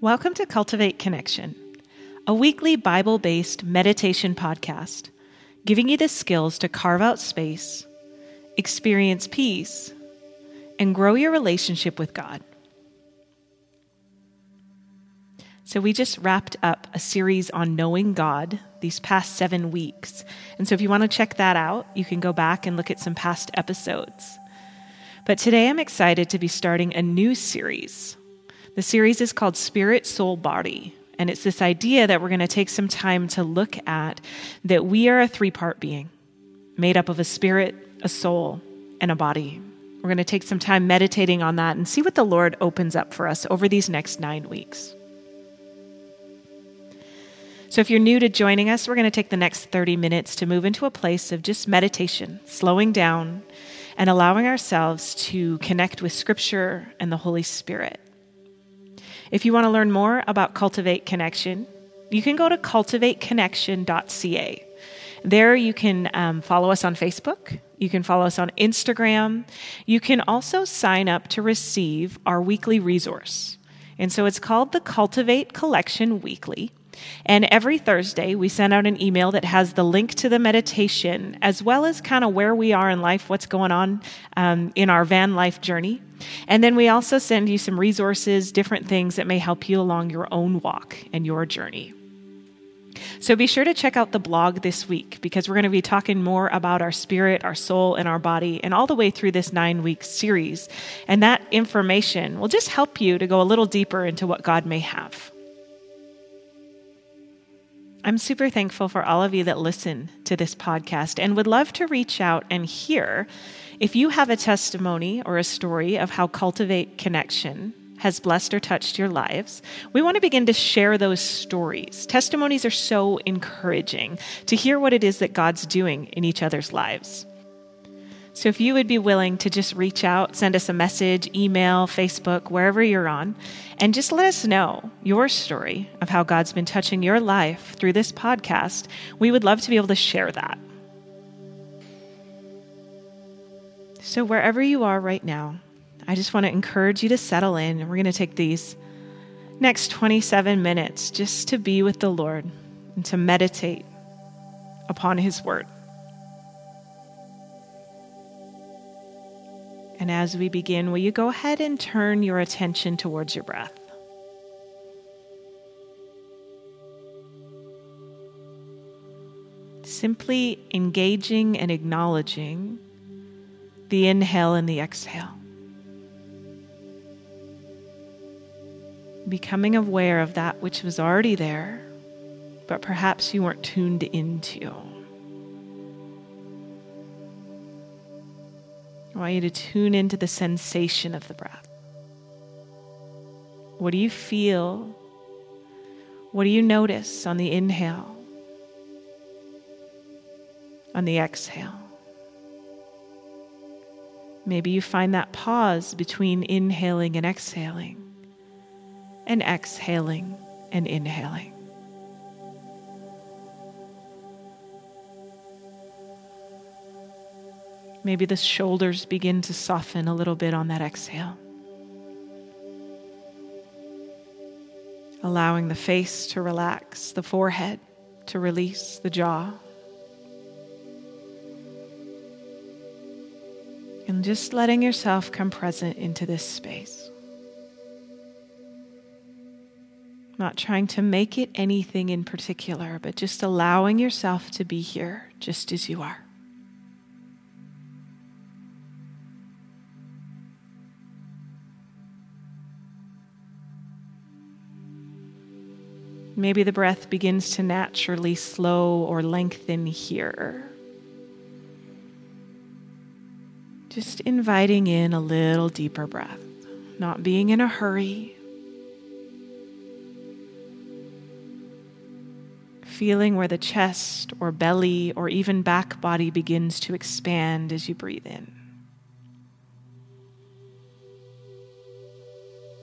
Welcome to Cultivate Connection, a weekly Bible based meditation podcast, giving you the skills to carve out space, experience peace, and grow your relationship with God. So, we just wrapped up a series on knowing God these past seven weeks. And so, if you want to check that out, you can go back and look at some past episodes. But today I'm excited to be starting a new series the series is called Spirit, Soul, Body. And it's this idea that we're going to take some time to look at that we are a three part being made up of a spirit, a soul, and a body. We're going to take some time meditating on that and see what the Lord opens up for us over these next nine weeks. So, if you're new to joining us, we're going to take the next 30 minutes to move into a place of just meditation, slowing down, and allowing ourselves to connect with Scripture and the Holy Spirit. If you want to learn more about Cultivate Connection, you can go to cultivateconnection.ca. There, you can um, follow us on Facebook. You can follow us on Instagram. You can also sign up to receive our weekly resource. And so it's called the Cultivate Connection Weekly. And every Thursday, we send out an email that has the link to the meditation, as well as kind of where we are in life, what's going on um, in our van life journey. And then we also send you some resources, different things that may help you along your own walk and your journey. So be sure to check out the blog this week because we're going to be talking more about our spirit, our soul, and our body, and all the way through this nine week series. And that information will just help you to go a little deeper into what God may have. I'm super thankful for all of you that listen to this podcast and would love to reach out and hear if you have a testimony or a story of how Cultivate Connection has blessed or touched your lives, we want to begin to share those stories. Testimonies are so encouraging to hear what it is that God's doing in each other's lives. So if you would be willing to just reach out, send us a message, email, Facebook, wherever you're on, and just let us know your story of how God's been touching your life through this podcast, we would love to be able to share that. So, wherever you are right now, I just want to encourage you to settle in, we're going to take these next 27 minutes just to be with the Lord and to meditate upon His Word. And as we begin, will you go ahead and turn your attention towards your breath? Simply engaging and acknowledging the inhale and the exhale. Becoming aware of that which was already there, but perhaps you weren't tuned into. I want you to tune into the sensation of the breath. What do you feel? What do you notice on the inhale? On the exhale? Maybe you find that pause between inhaling and exhaling, and exhaling and inhaling. Maybe the shoulders begin to soften a little bit on that exhale. Allowing the face to relax, the forehead to release, the jaw. And just letting yourself come present into this space. Not trying to make it anything in particular, but just allowing yourself to be here just as you are. Maybe the breath begins to naturally slow or lengthen here. Just inviting in a little deeper breath, not being in a hurry. Feeling where the chest or belly or even back body begins to expand as you breathe in.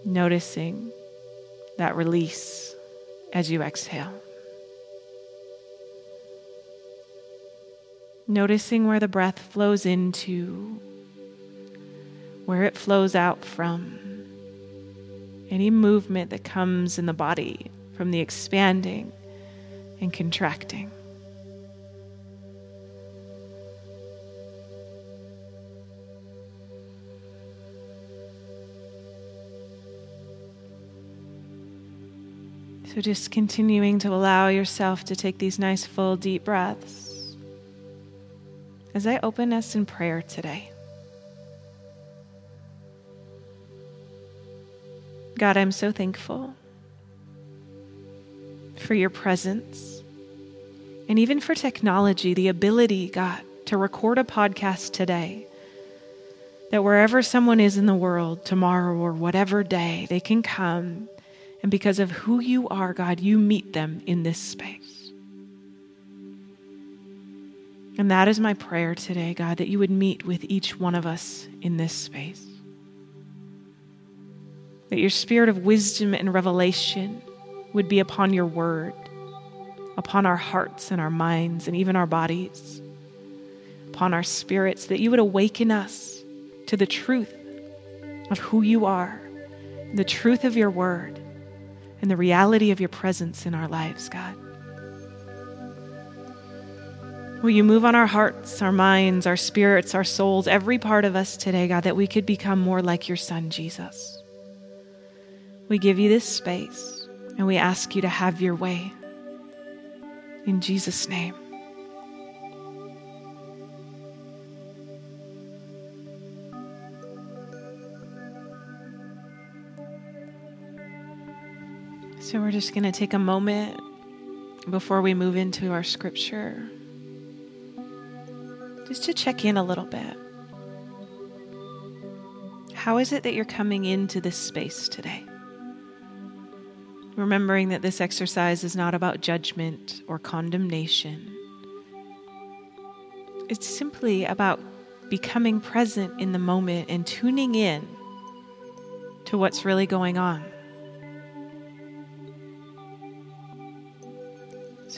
Noticing that release as you exhale. Noticing where the breath flows into, where it flows out from, any movement that comes in the body from the expanding and contracting. So, just continuing to allow yourself to take these nice, full, deep breaths as I open us in prayer today. God, I'm so thankful for your presence and even for technology, the ability, God, to record a podcast today. That wherever someone is in the world, tomorrow or whatever day, they can come. And because of who you are, God, you meet them in this space. And that is my prayer today, God, that you would meet with each one of us in this space that your spirit of wisdom and revelation would be upon your word, upon our hearts and our minds and even our bodies, upon our spirits, that you would awaken us to the truth of who you are, the truth of your word, and the reality of your presence in our lives, God. Will you move on our hearts, our minds, our spirits, our souls, every part of us today, God, that we could become more like your Son, Jesus? We give you this space and we ask you to have your way. In Jesus' name. So, we're just going to take a moment before we move into our scripture just to check in a little bit. How is it that you're coming into this space today? remembering that this exercise is not about judgment or condemnation. It's simply about becoming present in the moment and tuning in to what's really going on.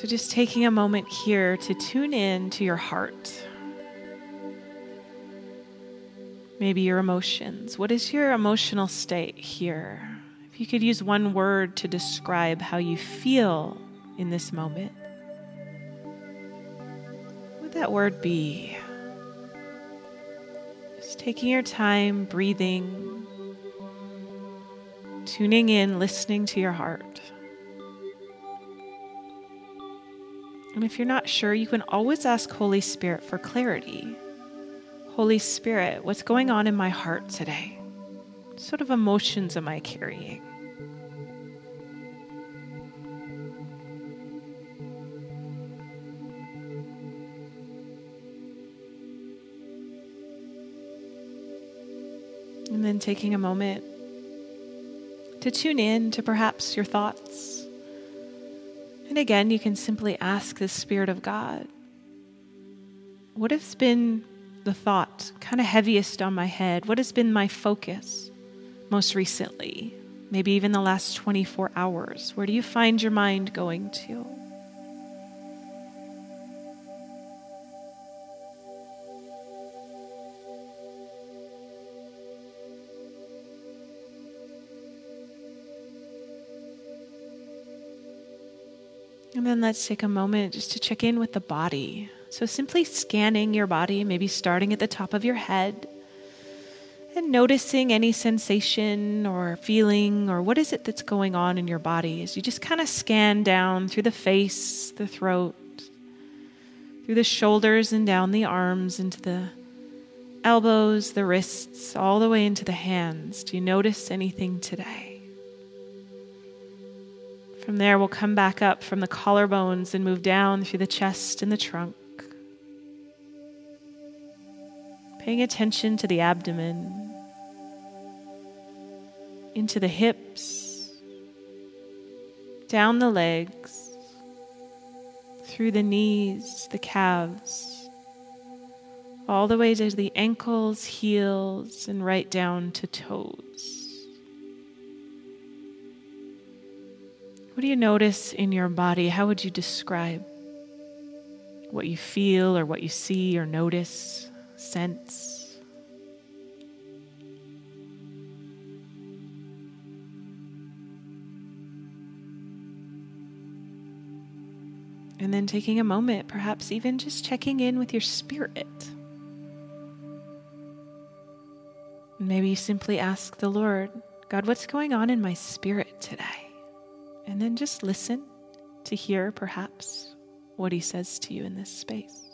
So, just taking a moment here to tune in to your heart. Maybe your emotions. What is your emotional state here? If you could use one word to describe how you feel in this moment, what would that word be? Just taking your time, breathing, tuning in, listening to your heart. And if you're not sure, you can always ask Holy Spirit for clarity. Holy Spirit, what's going on in my heart today? What sort of emotions am I carrying? And then taking a moment to tune in to perhaps your thoughts. And again, you can simply ask the Spirit of God what has been the thought kind of heaviest on my head? What has been my focus? most recently? Maybe even the last 24 hours? Where do you find your mind going to? And then let's take a moment just to check in with the body. So, simply scanning your body, maybe starting at the top of your head and noticing any sensation or feeling or what is it that's going on in your body as you just kind of scan down through the face, the throat, through the shoulders and down the arms into the elbows, the wrists, all the way into the hands. Do you notice anything today? From there, we'll come back up from the collarbones and move down through the chest and the trunk. Paying attention to the abdomen, into the hips, down the legs, through the knees, the calves, all the way to the ankles, heels, and right down to toes. What do you notice in your body? How would you describe what you feel or what you see or notice, sense? And then taking a moment, perhaps even just checking in with your spirit. Maybe you simply ask the Lord, God, what's going on in my spirit today? And then just listen to hear perhaps what He says to you in this space.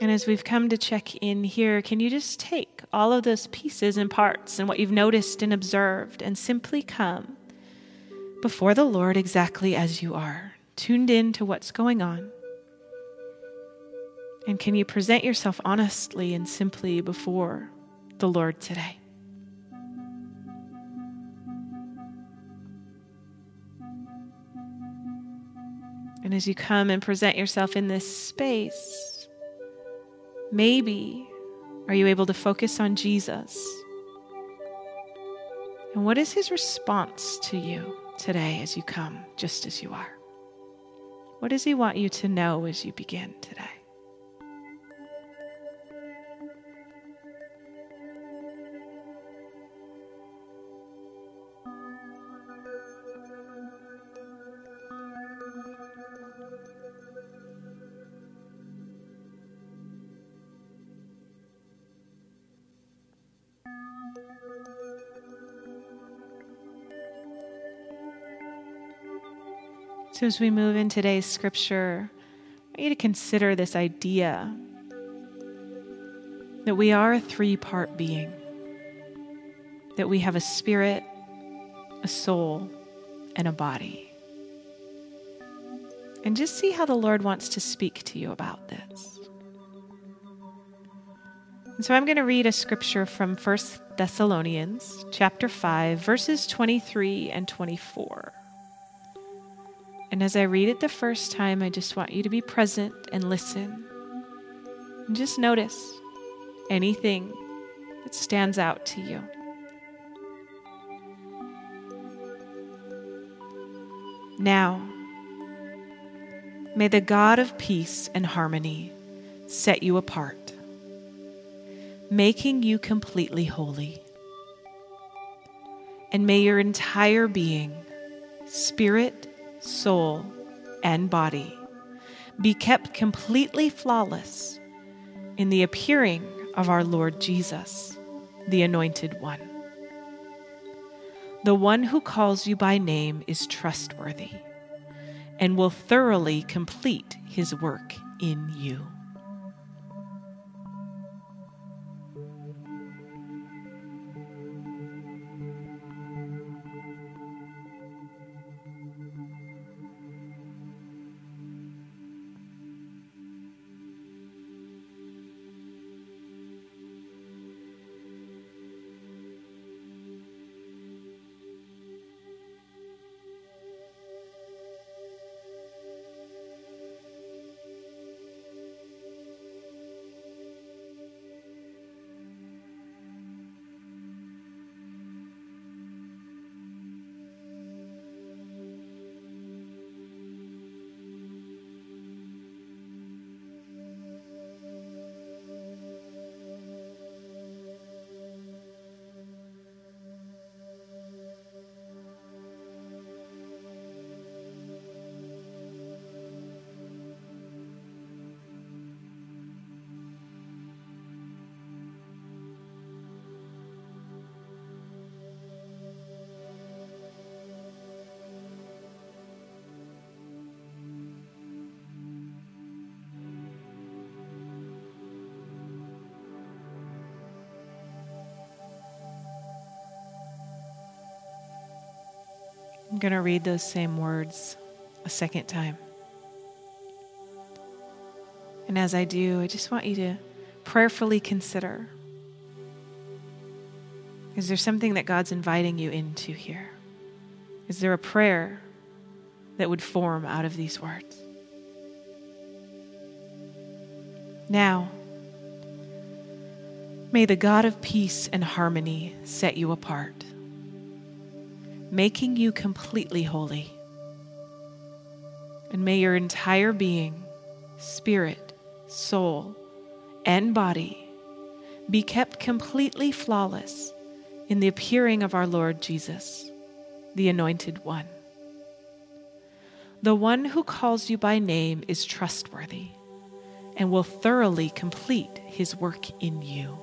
And as we've come to check in here, can you just take all of those pieces and parts and what you've noticed and observed and simply come before the Lord exactly as you are, tuned in to what's going on? And can you present yourself honestly and simply before the Lord today? And as you come and present yourself in this space, Maybe are you able to focus on Jesus? And what is his response to you today as you come, just as you are? What does he want you to know as you begin today? So, as we move in today's scripture, I want you to consider this idea that we are a three part being, that we have a spirit, a soul, and a body. And just see how the Lord wants to speak to you about this. And so I'm going to read a scripture from 1 Thessalonians chapter 5 verses 23 and 24. And as I read it the first time, I just want you to be present and listen. And just notice anything that stands out to you. Now, may the God of peace and harmony set you apart, making you completely holy. And may your entire being, spirit, soul, and body be kept completely flawless in the appearing of our Lord Jesus, the Anointed One. The one who calls you by name is trustworthy and will thoroughly complete his work in you. Going to read those same words a second time. And as I do, I just want you to prayerfully consider is there something that God's inviting you into here? Is there a prayer that would form out of these words? Now, may the God of peace and harmony set you apart making you completely holy. And may your entire being, spirit, soul, and body be kept completely flawless in the appearing of our Lord Jesus, the Anointed One. The one who calls you by name is trustworthy and will thoroughly complete his work in you.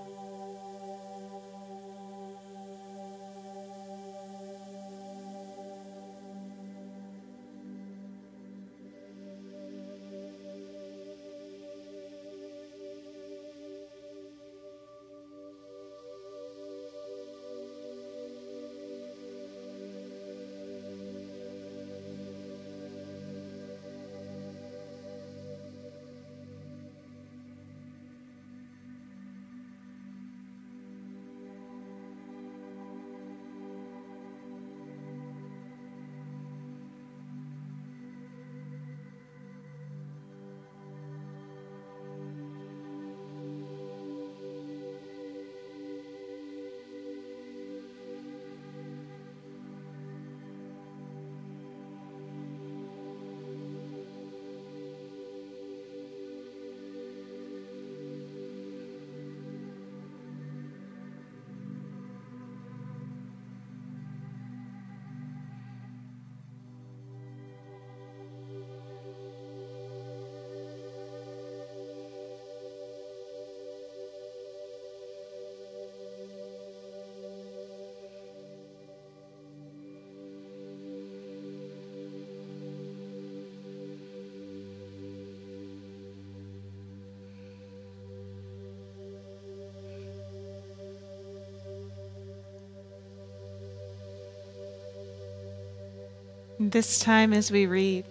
This time, as we read,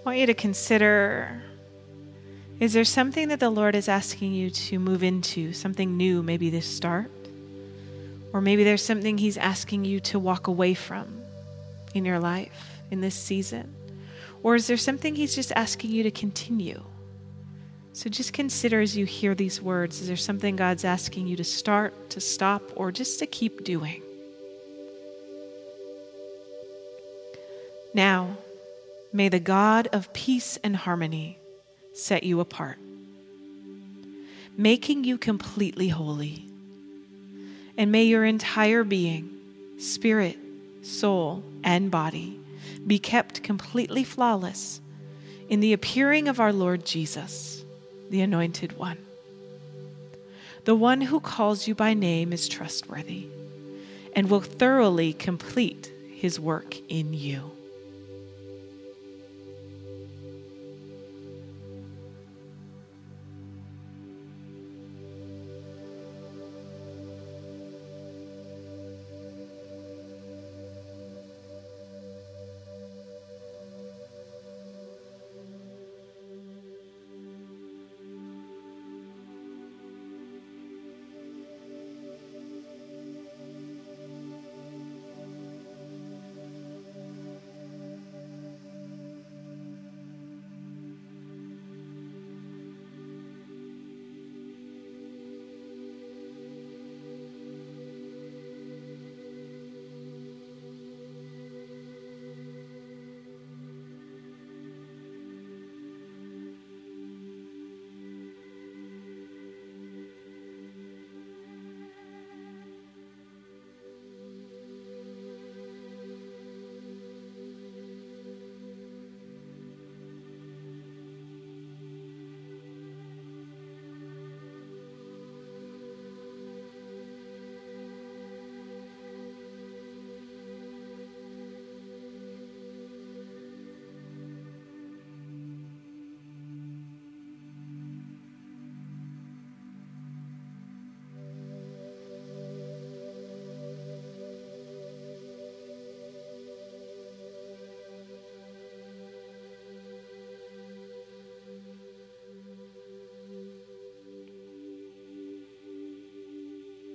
I want you to consider is there something that the Lord is asking you to move into, something new, maybe this start? Or maybe there's something He's asking you to walk away from in your life in this season? Or is there something He's just asking you to continue? So just consider as you hear these words is there something God's asking you to start, to stop, or just to keep doing? Now, may the God of peace and harmony set you apart, making you completely holy. And may your entire being, spirit, soul, and body, be kept completely flawless in the appearing of our Lord Jesus, the Anointed One. The one who calls you by name is trustworthy and will thoroughly complete his work in you.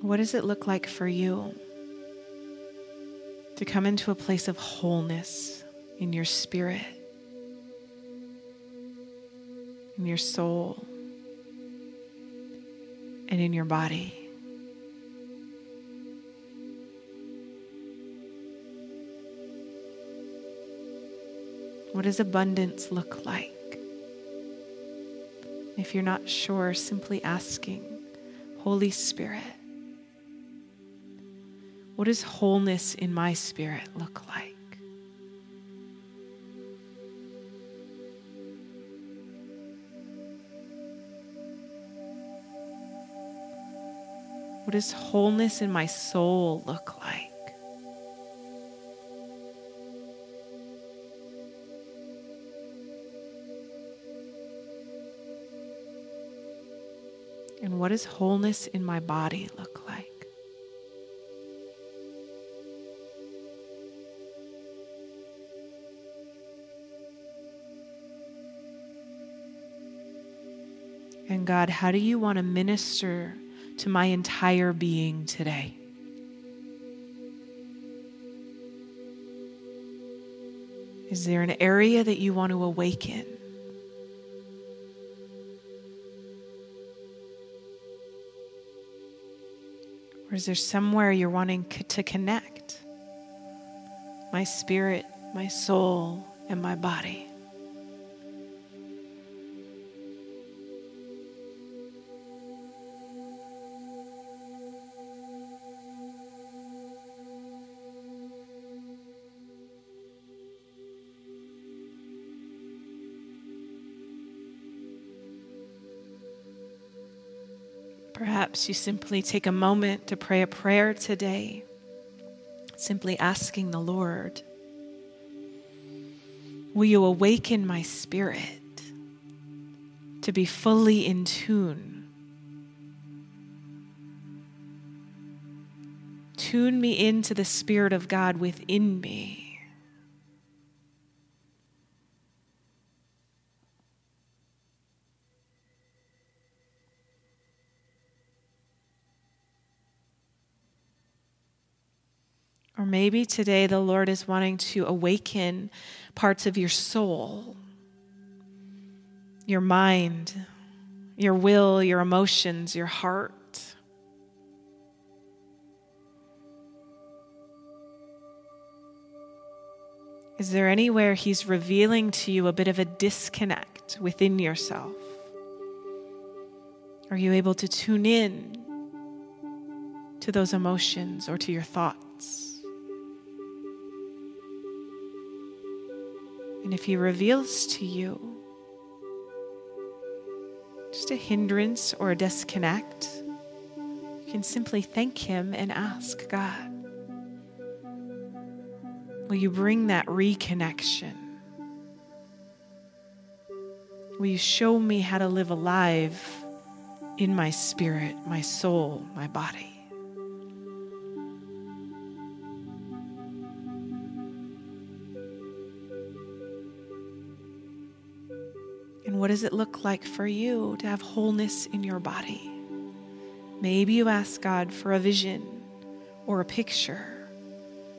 What does it look like for you to come into a place of wholeness in your spirit, in your soul, and in your body? What does abundance look like? If you're not sure, simply asking Holy Spirit, what does wholeness in my spirit look like? What does wholeness in my soul look like? And what does wholeness in my body look like? And God, how do you want to minister to my entire being today. Is there an area that you want to awaken? Or is there somewhere you're wanting to connect? My spirit, my soul, and my body. Perhaps you simply take a moment to pray a prayer today, simply asking the Lord, Will you awaken my spirit to be fully in tune? Tune me into the Spirit of God within me. Maybe today the Lord is wanting to awaken parts of your soul, your mind, your will, your emotions, your heart. Is there anywhere He's revealing to you a bit of a disconnect within yourself? Are you able to tune in to those emotions or to your thoughts? And if He reveals to you just a hindrance or a disconnect, you can simply thank Him and ask God, Will you bring that reconnection? Will you show me how to live alive in my spirit, my soul, my body? What does it look like for you to have wholeness in your body? Maybe you ask God for a vision or a picture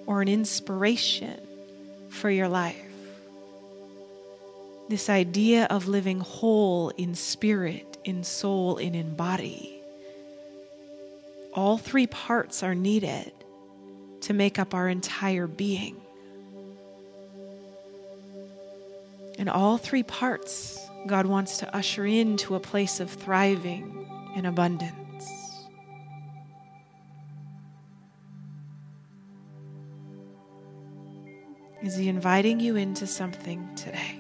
or an inspiration for your life. This idea of living whole in spirit, in soul, and in body. All three parts are needed to make up our entire being. And all three parts God wants to usher into a place of thriving and abundance. Is He inviting you into something today?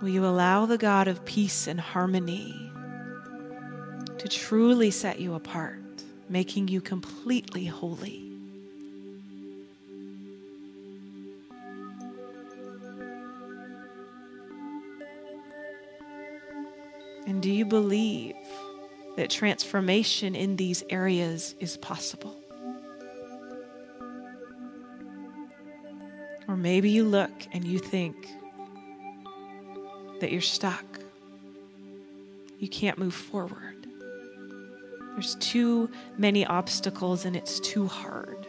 Will you allow the God of peace and harmony to truly set you apart, making you completely holy? And do you believe that transformation in these areas is possible? Or maybe you look and you think that you're stuck. You can't move forward. There's too many obstacles and it's too hard.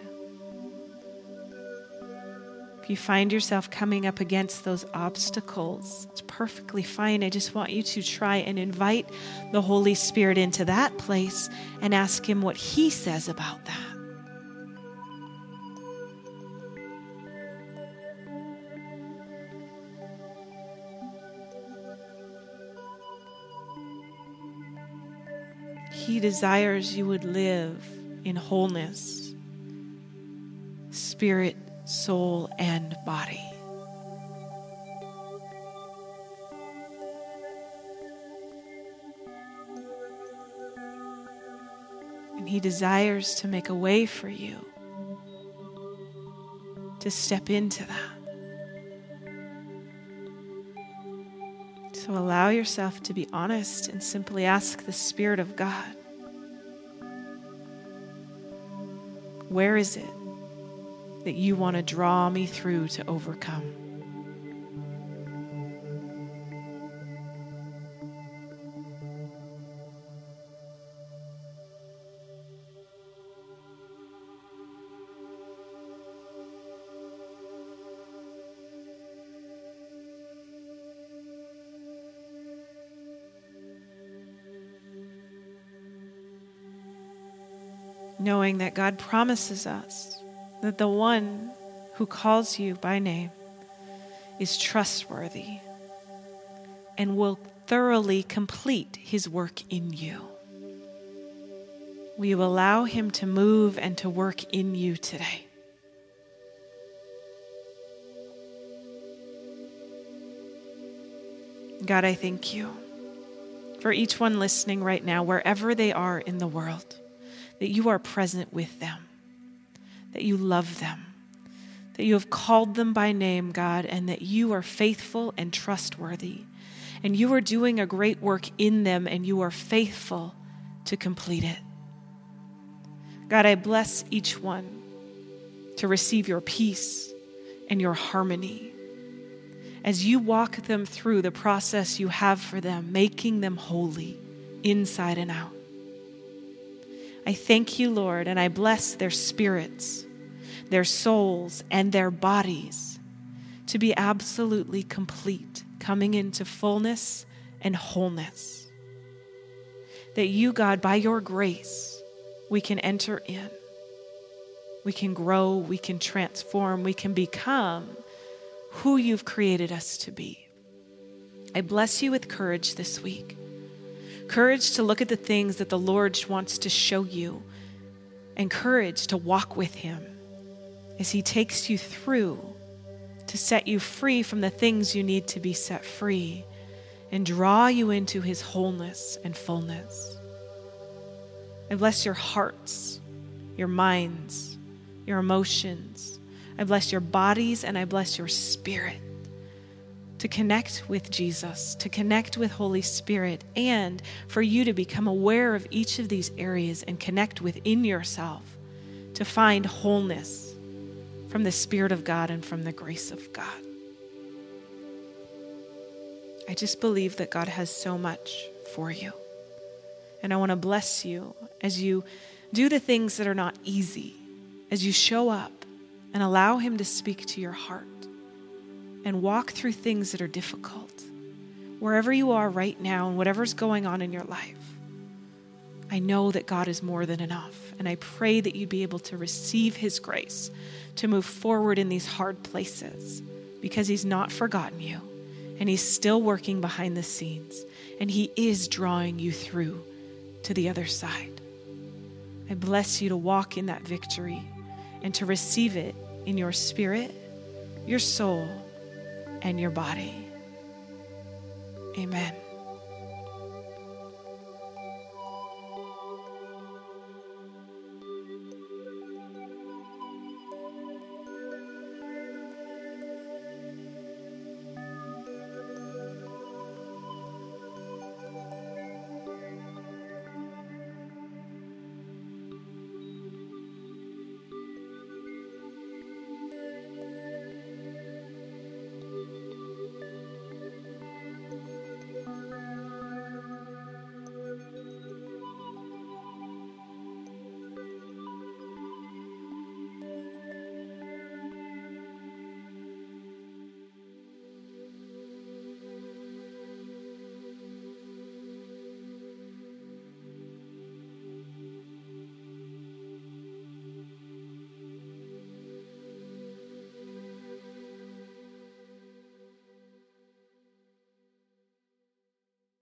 You find yourself coming up against those obstacles, it's perfectly fine. I just want you to try and invite the Holy Spirit into that place and ask Him what He says about that. He desires you would live in wholeness, spirit, soul, and body. And He desires to make a way for you to step into that. So allow yourself to be honest and simply ask the Spirit of God where is it that you want to draw me through to overcome? knowing that God promises us that the one who calls you by name is trustworthy and will thoroughly complete his work in you. Will you allow him to move and to work in you today? God, I thank you for each one listening right now, wherever they are in the world that you are present with them, that you love them, that you have called them by name, God, and that you are faithful and trustworthy. And you are doing a great work in them, and you are faithful to complete it. God, I bless each one to receive your peace and your harmony as you walk them through the process you have for them, making them holy inside and out. I thank you, Lord, and I bless their spirits, their souls, and their bodies to be absolutely complete, coming into fullness and wholeness. That you, God, by your grace, we can enter in. We can grow, we can transform, we can become who you've created us to be. I bless you with courage this week courage to look at the things that the Lord wants to show you, and courage to walk with Him as He takes you through to set you free from the things you need to be set free and draw you into His wholeness and fullness. I bless your hearts, your minds, your emotions. I bless your bodies and I bless your spirit to connect with Jesus, to connect with Holy Spirit, and for you to become aware of each of these areas and connect within yourself to find wholeness from the Spirit of God and from the grace of God. I just believe that God has so much for you. And I want to bless you as you do the things that are not easy, as you show up and allow Him to speak to your heart and walk through things that are difficult. Wherever you are right now and whatever's going on in your life, I know that God is more than enough. And I pray that you be able to receive His grace to move forward in these hard places because He's not forgotten you and He's still working behind the scenes and He is drawing you through to the other side. I bless you to walk in that victory and to receive it in your spirit, your soul, and your body. Amen.